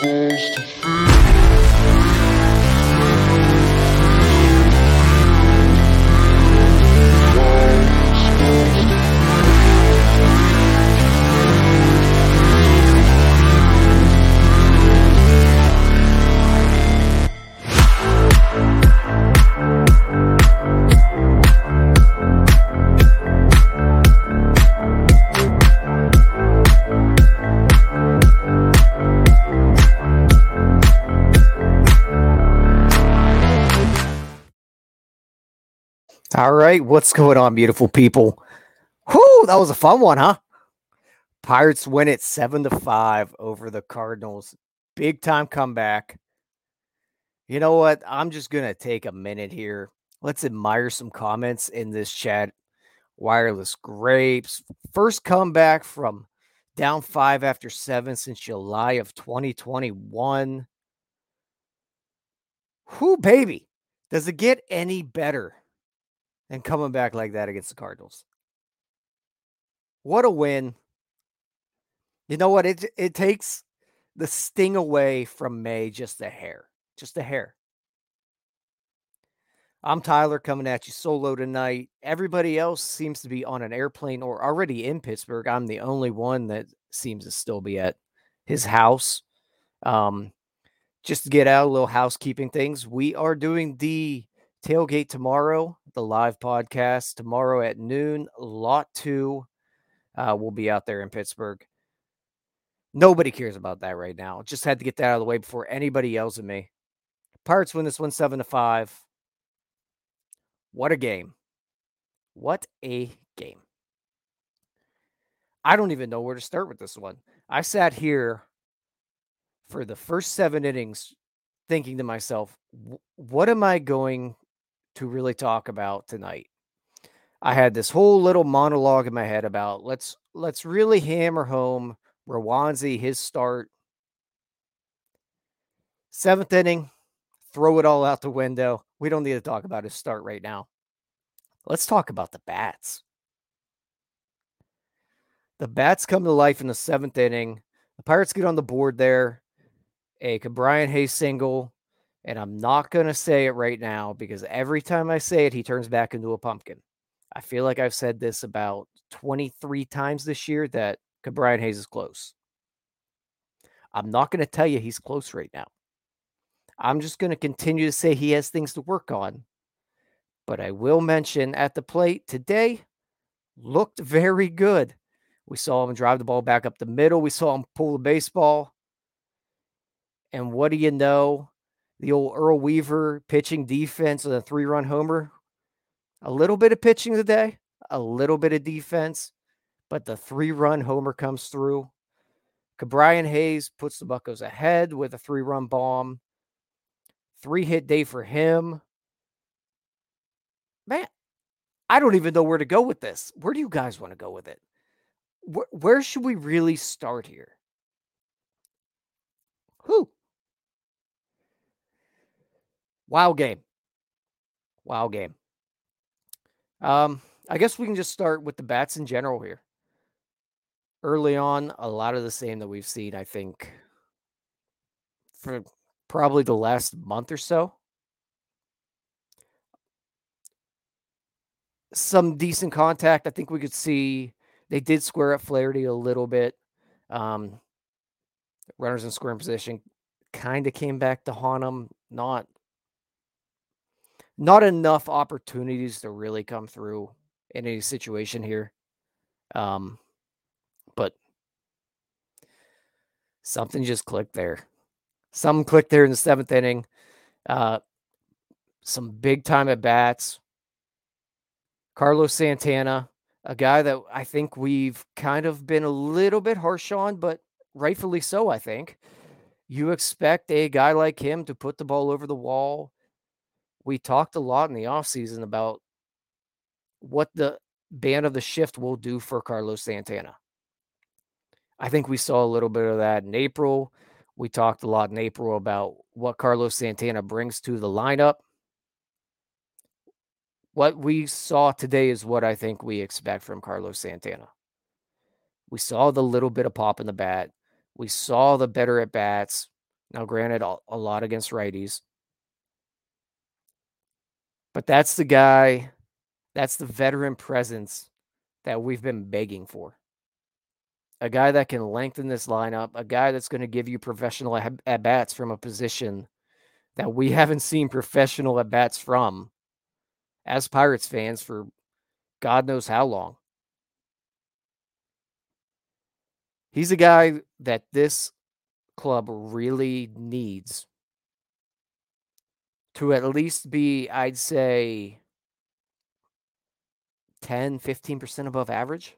supposed to feel. All right, what's going on, beautiful people? Whoo, that was a fun one, huh? Pirates win it seven to five over the Cardinals. Big time comeback. You know what? I'm just gonna take a minute here. Let's admire some comments in this chat. Wireless grapes. First comeback from down five after seven since July of 2021. Whoo, baby. Does it get any better? And coming back like that against the Cardinals. What a win. You know what? It it takes the sting away from May just a hair. Just a hair. I'm Tyler coming at you solo tonight. Everybody else seems to be on an airplane or already in Pittsburgh. I'm the only one that seems to still be at his house. Um, just to get out a little housekeeping things, we are doing the tailgate tomorrow, the live podcast tomorrow at noon. Lot two uh, will be out there in Pittsburgh. Nobody cares about that right now. Just had to get that out of the way before anybody yells at me. Pirates win this one seven to five. What a game! What a game! I don't even know where to start with this one. I sat here for the first seven innings thinking to myself, what am I going to really talk about tonight. I had this whole little monologue in my head about let's let's really hammer home Roansy his start. Seventh inning, throw it all out the window. We don't need to talk about his start right now. Let's talk about the bats. The bats come to life in the seventh inning. The Pirates get on the board there. A Brian Hayes single and I'm not going to say it right now because every time I say it, he turns back into a pumpkin. I feel like I've said this about 23 times this year that Brian Hayes is close. I'm not going to tell you he's close right now. I'm just going to continue to say he has things to work on. But I will mention at the plate today looked very good. We saw him drive the ball back up the middle. We saw him pull the baseball. And what do you know? The old Earl Weaver pitching defense and a three run homer. A little bit of pitching today, a little bit of defense, but the three run homer comes through. Brian Hayes puts the Buckos ahead with a three run bomb. Three hit day for him. Man, I don't even know where to go with this. Where do you guys want to go with it? Where, where should we really start here? Who? Wow game. Wow game. Um, I guess we can just start with the bats in general here. Early on, a lot of the same that we've seen, I think, for probably the last month or so. Some decent contact. I think we could see they did square up Flaherty a little bit. Um, runners in scoring position kind of came back to haunt them. Not not enough opportunities to really come through in any situation here. Um, but something just clicked there. Something clicked there in the seventh inning. Uh, some big time at bats. Carlos Santana, a guy that I think we've kind of been a little bit harsh on, but rightfully so, I think. You expect a guy like him to put the ball over the wall, we talked a lot in the offseason about what the ban of the shift will do for Carlos Santana. I think we saw a little bit of that in April. We talked a lot in April about what Carlos Santana brings to the lineup. What we saw today is what I think we expect from Carlos Santana. We saw the little bit of pop in the bat. We saw the better at bats. Now, granted, a lot against righties. But that's the guy, that's the veteran presence that we've been begging for. A guy that can lengthen this lineup, a guy that's going to give you professional at bats from a position that we haven't seen professional at bats from as Pirates fans for God knows how long. He's a guy that this club really needs to at least be, I'd say, 10, 15% above average.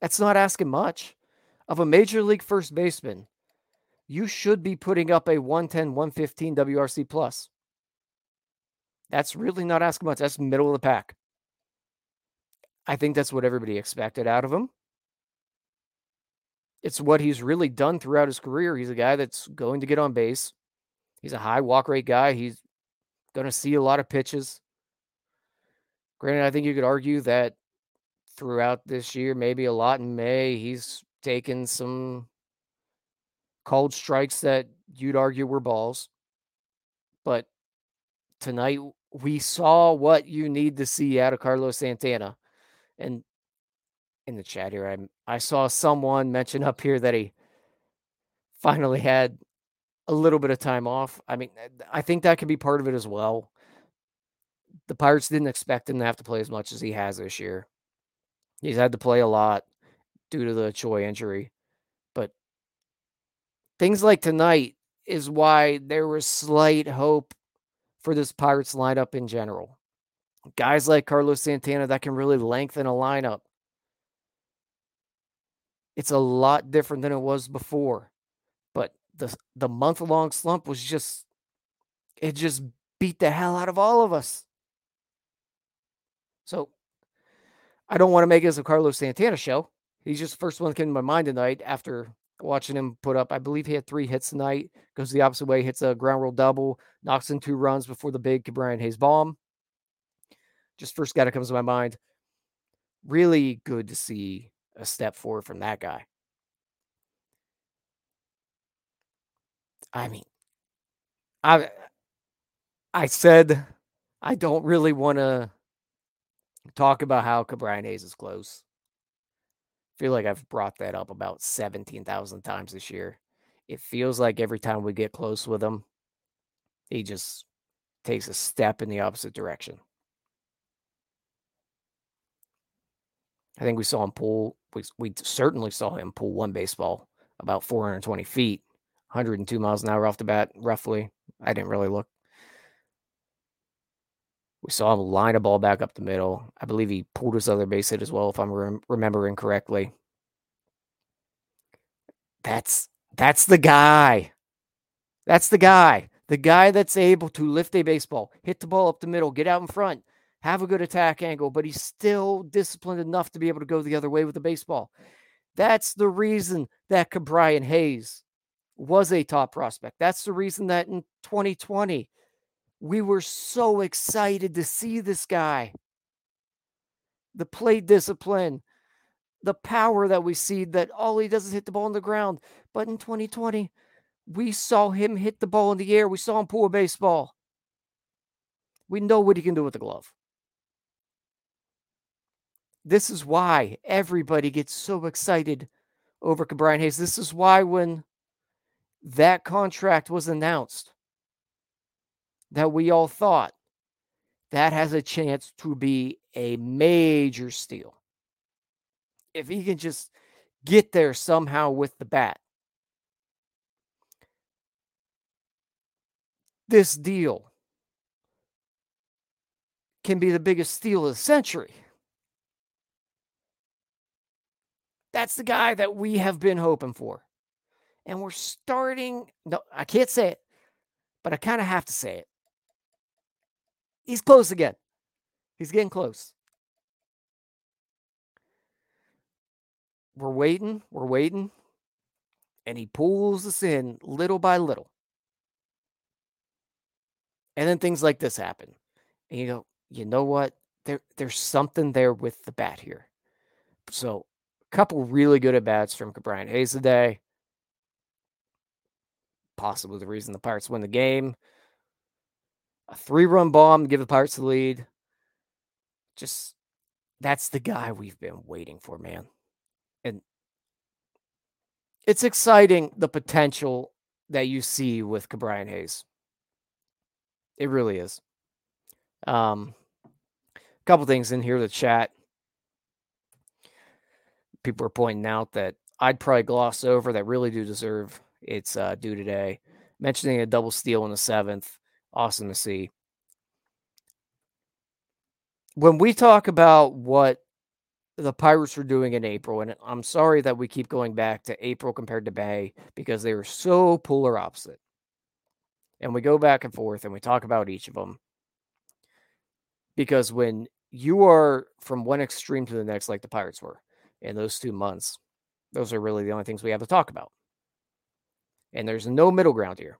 That's not asking much. Of a major league first baseman, you should be putting up a 110, 115 WRC plus. That's really not asking much. That's middle of the pack. I think that's what everybody expected out of him. It's what he's really done throughout his career. He's a guy that's going to get on base. He's a high walk rate guy. He's going to see a lot of pitches. Granted, I think you could argue that throughout this year, maybe a lot in May, he's taken some cold strikes that you'd argue were balls. But tonight, we saw what you need to see out of Carlos Santana. And in the chat here, I I saw someone mention up here that he finally had a little bit of time off. I mean, eh, I think that could be part of it as well. The Pirates didn't expect him to have to play as much as he has this year. He's had to play a lot due to the Choi injury. But things like tonight is why there was slight hope for this Pirates lineup in general. Guys like Carlos Santana that can really lengthen a lineup. It's a lot different than it was before. The the month long slump was just it just beat the hell out of all of us. So I don't want to make this a Carlos Santana show. He's just the first one that came to my mind tonight after watching him put up. I believe he had three hits tonight. Goes the opposite way, hits a ground rule double, knocks in two runs before the big Brian Hayes bomb. Just first guy that comes to my mind. Really good to see a step forward from that guy. I mean, I I said I don't really want to talk about how Ke'Bryan Hayes is close. I feel like I've brought that up about 17,000 times this year. It feels like every time we get close with him, he just takes a step in the opposite direction. I think we saw him pull, we, we certainly saw him pull one baseball about 420 feet, 102 miles an hour off the bat, roughly. I didn't really look. We saw him line a ball back up the middle. I believe he pulled his other base hit as well, if I'm rem- remembering correctly. That's that's the guy. That's the guy. The guy that's able to lift a baseball, hit the ball up the middle, get out in front, have a good attack angle, but he's still disciplined enough to be able to go the other way with the baseball. That's the reason that Ke'Bryan Hayes was a top prospect. That's the reason that in 2020 we were so excited to see this guy. The plate discipline, the power that we see that all he does is hit the ball on the ground. But in 2020, we saw him hit the ball in the air. We saw him pull a baseball. We know what he can do with the glove. This is why everybody gets so excited over Brian Hayes. This is why when that contract was announced, that we all thought that has a chance to be a major steal. If he can just get there somehow with the bat. This deal can be the biggest steal of the century. That's the guy that we have been hoping for. And we're starting, no, I can't say it, but I kind of have to say it he's close again. He's getting close. We're waiting, we're waiting, and he pulls us in little by little. And then things like this happen. And you go, you know what? There, there's something there with the bat here. So, a couple really good at bats from Ke'Bryan Hayes today. Possibly the reason the Pirates win the game. A three run bomb, to give the Pirates the lead. Just that's the guy we've been waiting for, man. And it's exciting the potential that you see with Ke'Bryan Hayes. It really is. Um, a couple things in here the chat. People are pointing out that I'd probably gloss over that really do deserve its uh, due today. Mentioning a double steal in the seventh, awesome to see. When we talk about what the Pirates were doing in April, and I'm sorry that we keep going back to April compared to May because they were so polar opposite. And we go back and forth and we talk about each of them. Because when you are from one extreme to the next, like the Pirates were in those two months, those are really the only things we have to talk about. And there's no middle ground here.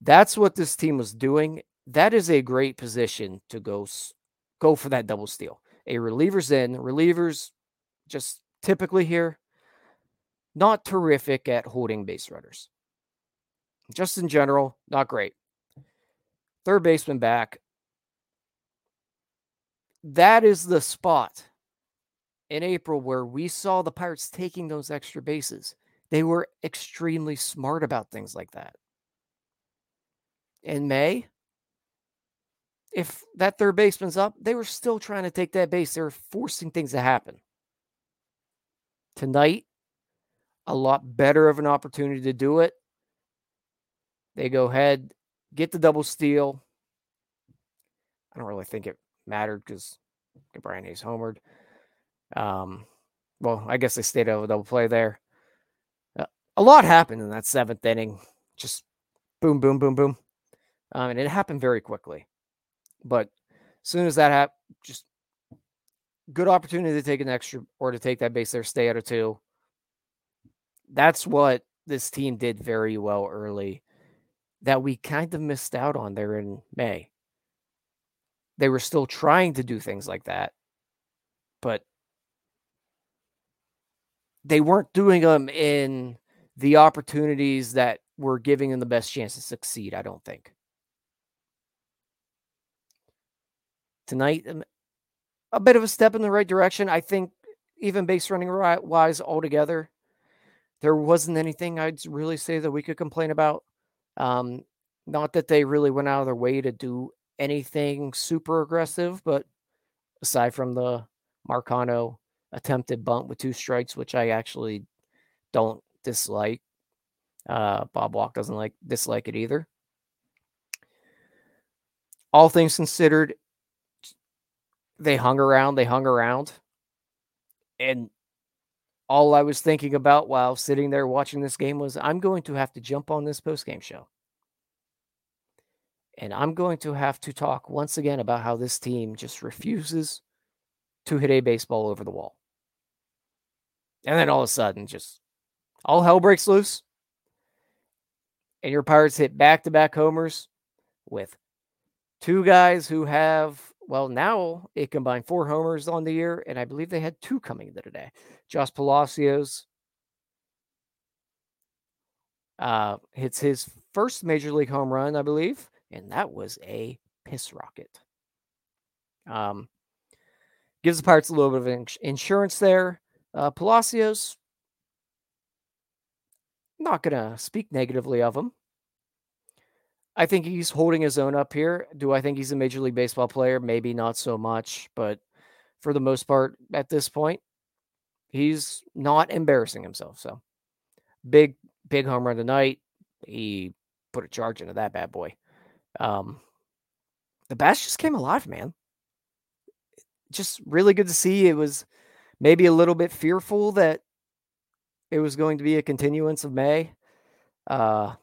That's what this team was doing. That is a great position to go go for that double steal. A reliever's in, relievers just typically here not terrific at holding base runners. Just in general, not great. Third baseman back. That is the spot in April where we saw the Pirates taking those extra bases. They were extremely smart about things like that. In May, if that third baseman's up, they were still trying to take that base. They were forcing things to happen. Tonight, a lot better of an opportunity to do it. They go ahead, get the double steal. I don't really think it mattered because Brian Hayes homered. Um, well, I guess they stayed out of a double play there. Uh, a lot happened in that seventh inning. Just boom, boom, boom, boom. Um, and it happened very quickly. But as soon as that happened, just good opportunity to take an extra or to take that base there, stay out of two. That's what this team did very well early that we kind of missed out on there in May. They were still trying to do things like that, but they weren't doing them in the opportunities that were giving them the best chance to succeed, I don't think. Tonight, um, a bit of a step in the right direction. I think, even base running wise, altogether, there wasn't anything I'd really say that we could complain about. Um, not that they really went out of their way to do anything super aggressive, but aside from the Marcano attempted bunt with two strikes, which I actually don't dislike. Uh, Bob Walk doesn't like dislike it either. All things considered, they hung around, they hung around. And all I was thinking about while sitting there watching this game was I'm going to have to jump on this post game show. And I'm going to have to talk once again about how this team just refuses to hit a baseball over the wall. And then all of a sudden, just all hell breaks loose. And your Pirates hit back to back homers with two guys who have, well, now it combined four homers on the year. And I believe they had two coming into today. Josh Palacios uh, hits his first major league home run, I believe. And that was a piss rocket. Um, gives the Pirates a little bit of insurance there. Uh, Palacios, not going to speak negatively of him. I think he's holding his own up here. Do I think he's a Major League Baseball player? Maybe not so much, but for the most part, at this point, he's not embarrassing himself. So big, big home run tonight. He put a charge into that bad boy. Um, the bats just came alive, man. Just really good to see. It was maybe a little bit fearful that it was going to be a continuance of May. Uh,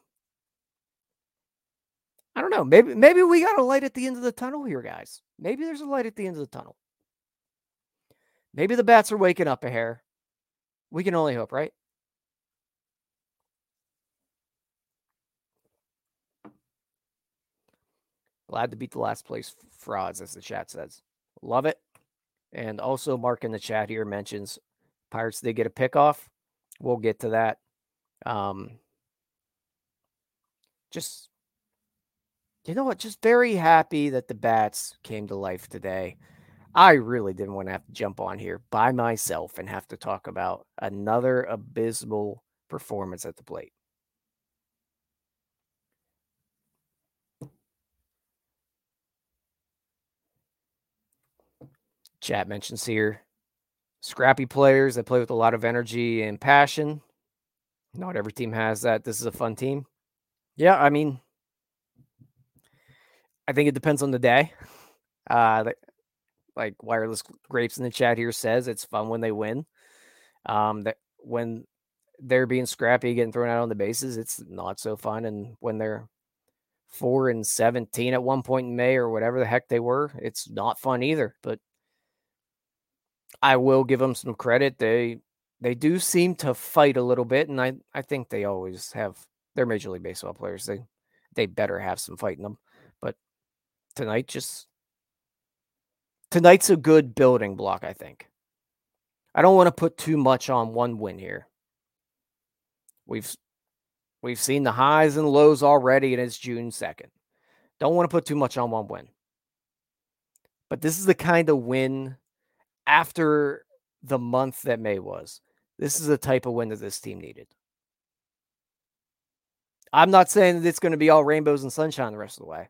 I don't know. Maybe maybe we got a light at the end of the tunnel here, guys. Maybe there's a light at the end of the tunnel. Maybe the bats are waking up a hair. We can only hope, right? Glad to beat the last place frauds, as the chat says. Love it. And also, Mark in the chat here mentions Pirates did get a pickoff. We'll get to that. Um, just, you know what? Just very happy that the bats came to life today. I really didn't want to have to jump on here by myself and have to talk about another abysmal performance at the plate. Chat mentions here scrappy players that play with a lot of energy and passion. Not every team has that. This is a fun team. Yeah, I mean, I think it depends on the day. Uh, like wireless grapes in the chat here says, it's fun when they win. Um, that when they're being scrappy, getting thrown out on the bases, it's not so fun. And when they're four and seventeen at one point in May or whatever the heck they were, it's not fun either. But I will give them some credit. They they do seem to fight a little bit, and I I think they always have. They're Major League Baseball players. They they better have some fight in them. But tonight, just tonight's a good building block. I think. I don't want to put too much on one win here. We've we've seen the highs and lows already, and it's June second. Don't want to put too much on one win. But this is the kind of win after the month that May was. This is the type of win that this team needed. I'm not saying that it's going to be all rainbows and sunshine the rest of the way.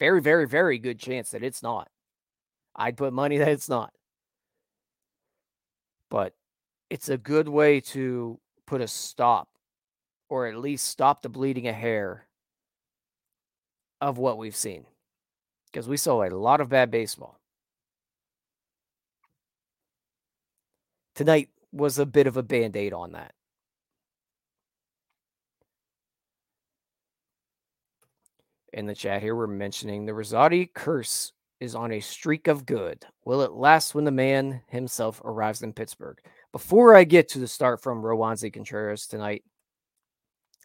Very, very, very good chance that it's not. I'd put money that it's not. But it's a good way to put a stop or at least stop the bleeding a hair of what we've seen. Because we saw a lot of bad baseball. Tonight was a bit of a band aid on that. In the chat here, we're mentioning the Rosati curse is on a streak of good. Will it last when the man himself arrives in Pittsburgh? Before I get to the start from Roansy Contreras tonight,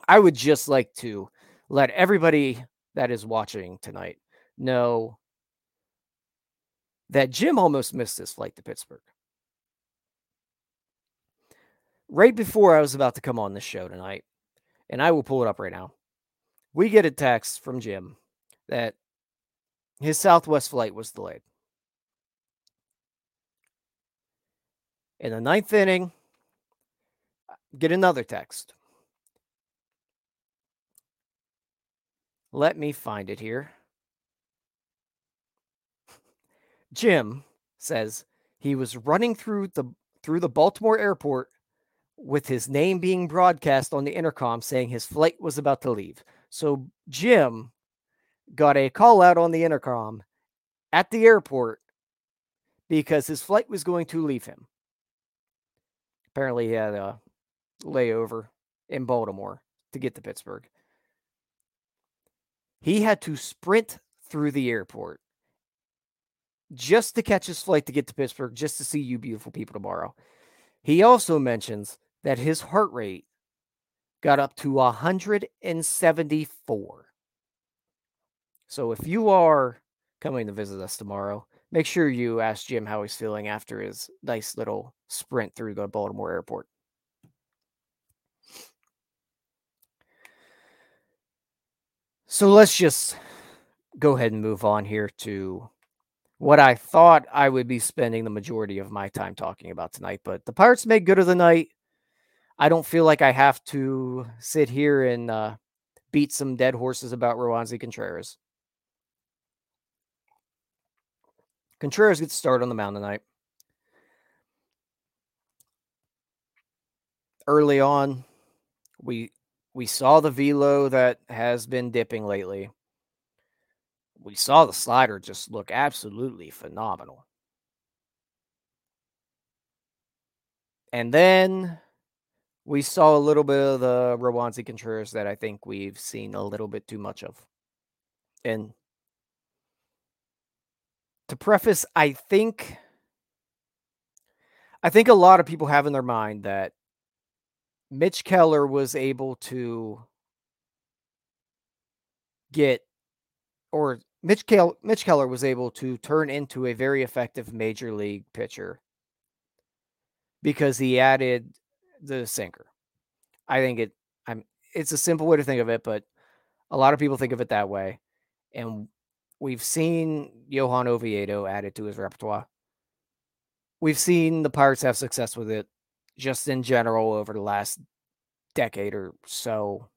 I would just like to let everybody that is watching tonight know that Jim almost missed his flight to Pittsburgh right before I was about to come on the show tonight, and I will pull it up right now. We get a text from Jim that his Southwest flight was delayed. In the ninth inning, get another text. Let me find it here. Jim says he was running through the through the Baltimore airport with his name being broadcast on the intercom saying his flight was about to leave. So Jim got a call out on the intercom at the airport because his flight was going to leave him. Apparently, he had a layover in Baltimore to get to Pittsburgh. He had to sprint through the airport just to catch his flight to get to Pittsburgh, just to see you beautiful people tomorrow. He also mentions that his heart rate got up to 174. So if you are coming to visit us tomorrow, make sure you ask Jim how he's feeling after his nice little sprint through the Baltimore airport. So let's just go ahead and move on here to what I thought I would be spending the majority of my time talking about tonight. But the Pirates made good of the night. I don't feel like I have to sit here and uh, beat some dead horses about Roansy Contreras. Contreras gets started on the mound tonight. Early on, we we saw the velo that has been dipping lately. We saw the slider just look absolutely phenomenal. And then we saw a little bit of the Roansy Contreras that I think we've seen a little bit too much of. And to preface, I think I think a lot of people have in their mind that Mitch Keller was able to get or Mitch, Kel- Mitch Keller was able to turn into a very effective major league pitcher because he added the sinker. I think it I'm it's a simple way to think of it, but a lot of people think of it that way. And we've seen Johan Oviedo added to his repertoire. We've seen the Pirates have success with it just in general over the last decade or so.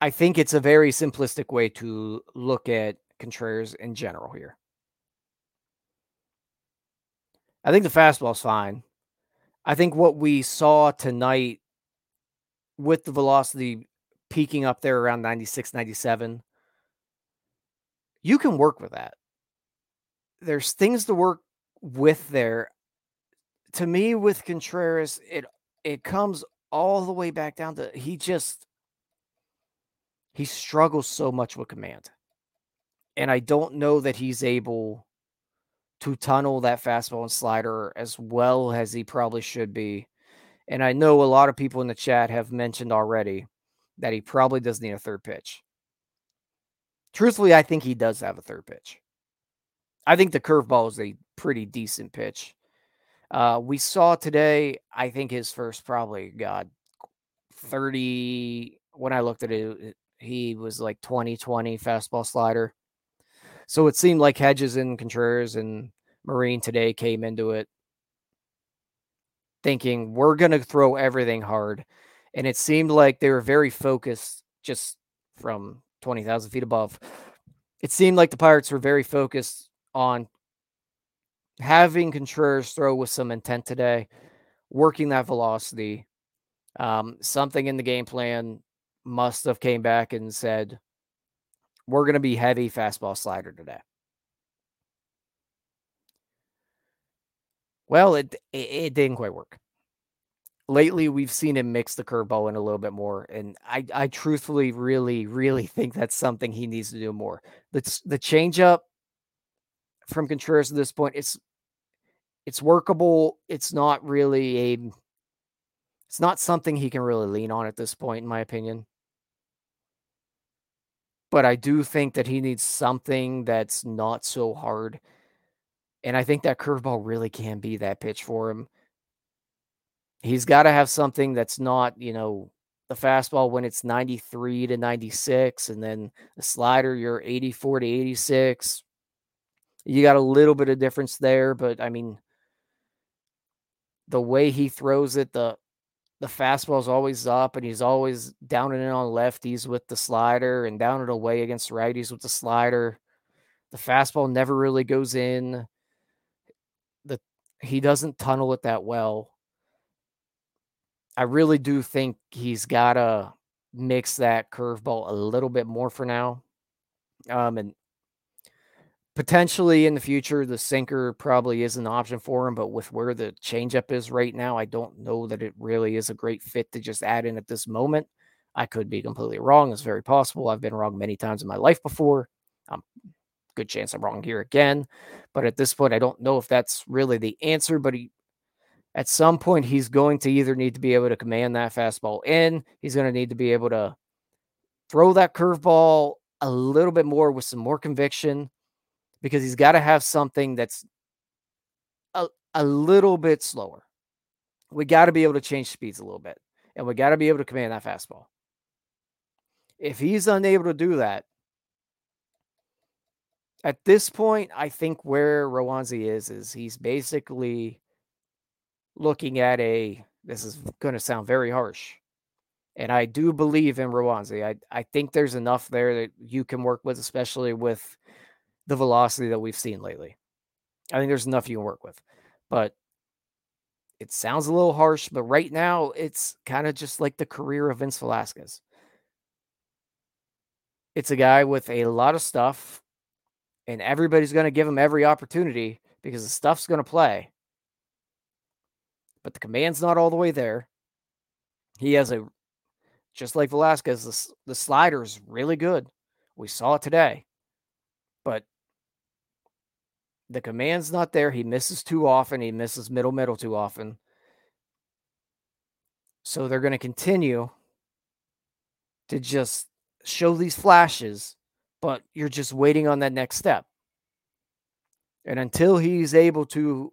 I think it's a very simplistic way to look at Contreras in general here. I think the fastball's fine. I think what we saw tonight with the velocity peaking up there around 96, 97, you can work with that. There's things to work with there. To me, with Contreras, it it comes all the way back down to he just he struggles so much with command. And I don't know that he's able to tunnel that fastball and slider as well as he probably should be. And I know a lot of people in the chat have mentioned already that he probably does need a third pitch. Truthfully, I think he does have a third pitch. I think the curveball is a pretty decent pitch. Uh, we saw today, I think his first probably got 30. When I looked at it, he was like 20 20 fastball slider. So it seemed like Hedges and Contreras and Marin today came into it thinking we're going to throw everything hard. And it seemed like they were very focused just from 20,000 feet above. It seemed like the Pirates were very focused on having Contreras throw with some intent today, working that velocity. Um, something in the game plan must have came back and said, we're going to be heavy fastball slider today. Well, it, it, it didn't quite work. Lately, we've seen him mix the curveball in a little bit more, and I I truthfully really really think that's something he needs to do more. The the changeup from Contreras at this point, it's it's workable. It's not really a it's not something he can really lean on at this point, in my opinion. But I do think that he needs something that's not so hard. And I think that curveball really can be that pitch for him. He's got to have something that's not, you know, the fastball when it's 93 to 96, and then the slider, you're 84 to 86. You got a little bit of difference there, but I mean, the way he throws it, the the fastball is always up and he's always down and in on lefties with the slider and down and away against righties with the slider. The fastball never really goes in. The he doesn't tunnel it that well. I really do think he's got to mix that curveball a little bit more for now. Um, and potentially in the future, the sinker probably is an option for him. But with where the changeup is right now, I don't know that it really is a great fit to just add in at this moment. I could be completely wrong. It's very possible. I've been wrong many times in my life before. Um, good chance I'm wrong here again. But at this point, I don't know if that's really the answer. But he, at some point, he's going to either need to be able to command that fastball in. He's going to need to be able to throw that curveball a little bit more with some more conviction because he's got to have something that's a, a little bit slower. We got to be able to change speeds a little bit, and we got to be able to command that fastball. If he's unable to do that, at this point, I think where Roansy is, is he's basically looking at a, this is going to sound very harsh. And I do believe in Roansy. I, I think there's enough there that you can work with, especially with the velocity that we've seen lately. I think there's enough you can work with. But it sounds a little harsh, but right now it's kind of just like the career of Vince Velasquez. It's a guy with a lot of stuff, and everybody's going to give him every opportunity because the stuff's going to play. But the command's not all the way there. He has a, just like Velasquez, the, the slider is really good. We saw it today. The command's not there. He misses too often. He misses middle middle too often. So they're going to continue to just show these flashes, but you're just waiting on that next step. And until he's able to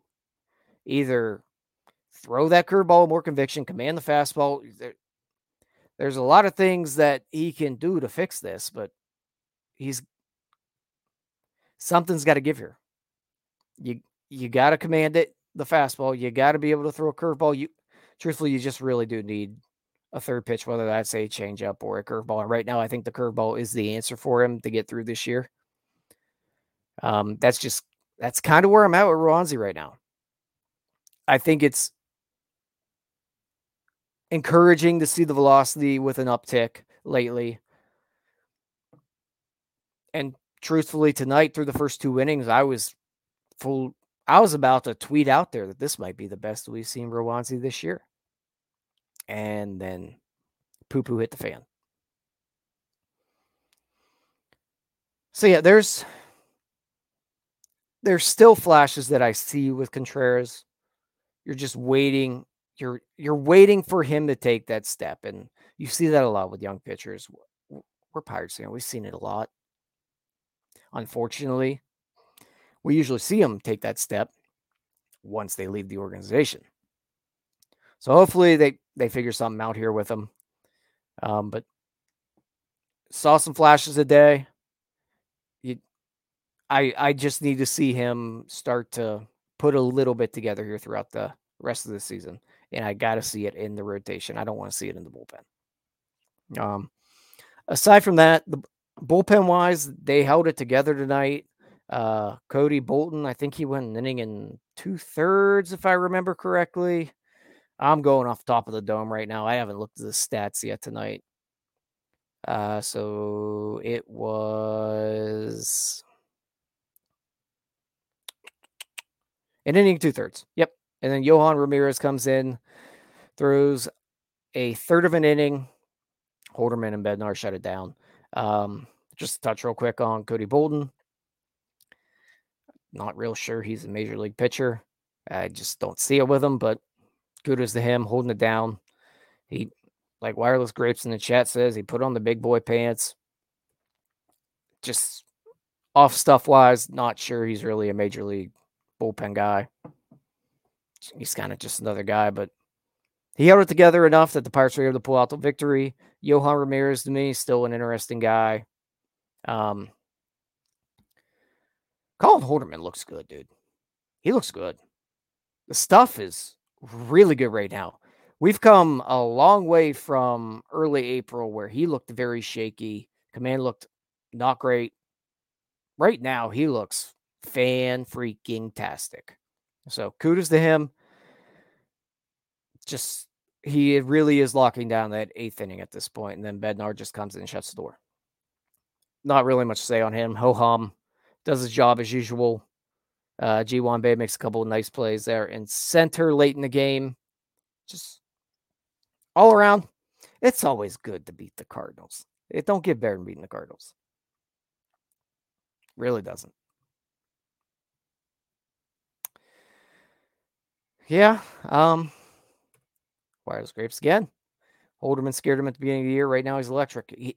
either throw that curveball more conviction, command the fastball. There, there's a lot of things that he can do to fix this, but he's something's got to give here. You you got to command it, the fastball. You got to be able to throw a curveball. You truthfully, you just really do need a third pitch, whether that's a changeup or a curveball. And right now, I think the curveball is the answer for him to get through this year. Um, that's just that's kind of where I'm at with Roansy right now. I think it's encouraging to see the velocity with an uptick lately. And truthfully, tonight through the first two innings, I was full. I was about to tweet out there that this might be the best we've seen Roansy this year. And then poo poo hit the fan. So yeah, there's there's still flashes that I see with Contreras. You're just waiting. You're you're waiting for him to take that step, and you see that a lot with young pitchers. We're Pirates fan. We've seen it a lot. Unfortunately, we usually see them take that step once they leave the organization. So hopefully they they figure something out here with them. Um, but saw some flashes a day. You, I I just need to see him start to put a little bit together here throughout the rest of the season, and I got to see it in the rotation. I don't want to see it in the bullpen. Um, aside from that, the bullpen wise, they held it together tonight. Uh, Cody Bolton, I think he went an inning in two thirds, if I remember correctly. I'm going off top of the dome right now. I haven't looked at the stats yet tonight. Uh, so it was an inning two thirds. Yep. And then Yohan Ramirez comes in, throws a third of an inning. Holderman and Bednar shut it down. Um, just touch real quick on Cody Bolton. Not real sure he's a major league pitcher. I just don't see it with him, but kudos to him holding it down. He, like Wireless Grapes in the chat says, he put on the big boy pants. Just off stuff wise, not sure he's really a major league bullpen guy. He's kind of just another guy, but he held it together enough that the Pirates were able to pull out the victory. Yohan Ramirez to me still an interesting guy. Um, Colin Holderman looks good, dude. He looks good. The stuff is really good right now. We've come a long way from early April where he looked very shaky. Command looked not great. Right now, he looks fan freaking tastic. So kudos to him. Just he really is locking down that eighth inning at this point, and then Bednar just comes in and shuts the door. Not really much to say on him. Ho hum does his job as usual. Uh, Ji-hwan Bae makes a couple of nice plays there in center late in the game. Just all around, it's always good to beat the Cardinals. It don't get better than beating the Cardinals. Really doesn't. Yeah. Um, wireless grapes again. Holderman scared him at the beginning of the year. Right now, he's electric. He,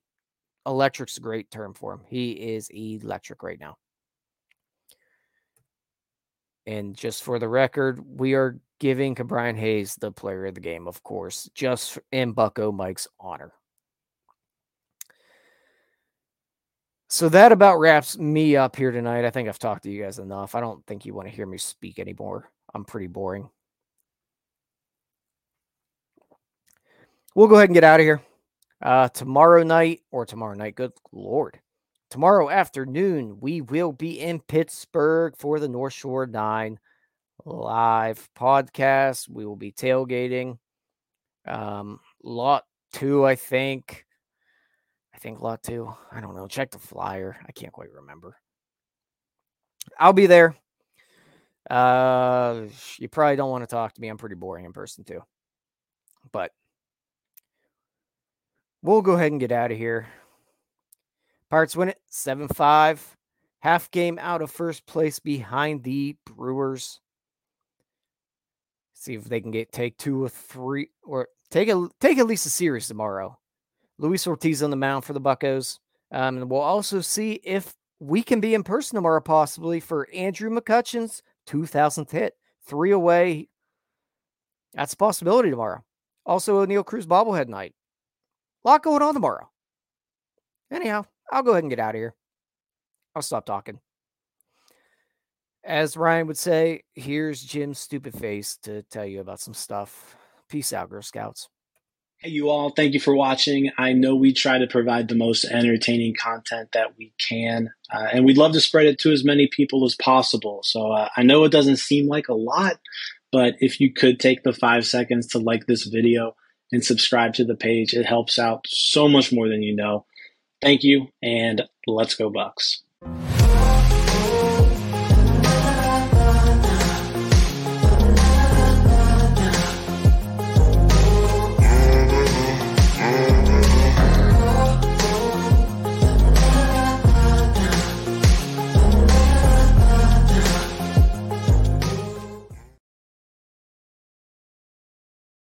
electric's a great term for him. He is electric right now. And just for the record, we are giving Ke'Bryan Hayes the player of the game, of course, just in Bucko Mike's honor. So that about wraps me up here tonight. I think I've talked to you guys enough. I don't think you want to hear me speak anymore. I'm pretty boring. We'll go ahead and get out of here. Uh, tomorrow night or tomorrow night, good lord. Tomorrow afternoon, we will be in Pittsburgh for the North Shore 9 live podcast. We will be tailgating. Um, lot two, I think. I think lot two. I don't know. Check the flyer. I can't quite remember. I'll be there. Uh, you probably don't want to talk to me. I'm pretty boring in person too. But we'll go ahead and get out of here. Pirates win it 7 5. Half game out of first place behind the Brewers. See if they can get take two or three or take a take at least a series tomorrow. Luis Ortiz on the mound for the Buckos. Um, and we'll also see if we can be in person tomorrow, possibly for Andrew McCutchen's 2000th hit. Three away. That's a possibility tomorrow. Also, Oneil Cruz bobblehead night. A lot going on tomorrow. Anyhow, I'll go ahead and get out of here. I'll stop talking. As Ryan would say, here's Jim's stupid face to tell you about some stuff. Peace out, Girl Scouts. Hey, you all, thank you for watching. I know we try to provide the most entertaining content that we can, uh, and we'd love to spread it to as many people as possible. So uh, I know it doesn't seem like a lot, but if you could take the five seconds to like this video and subscribe to the page, it helps out so much more than you know. Thank you, and let's go, Bucs.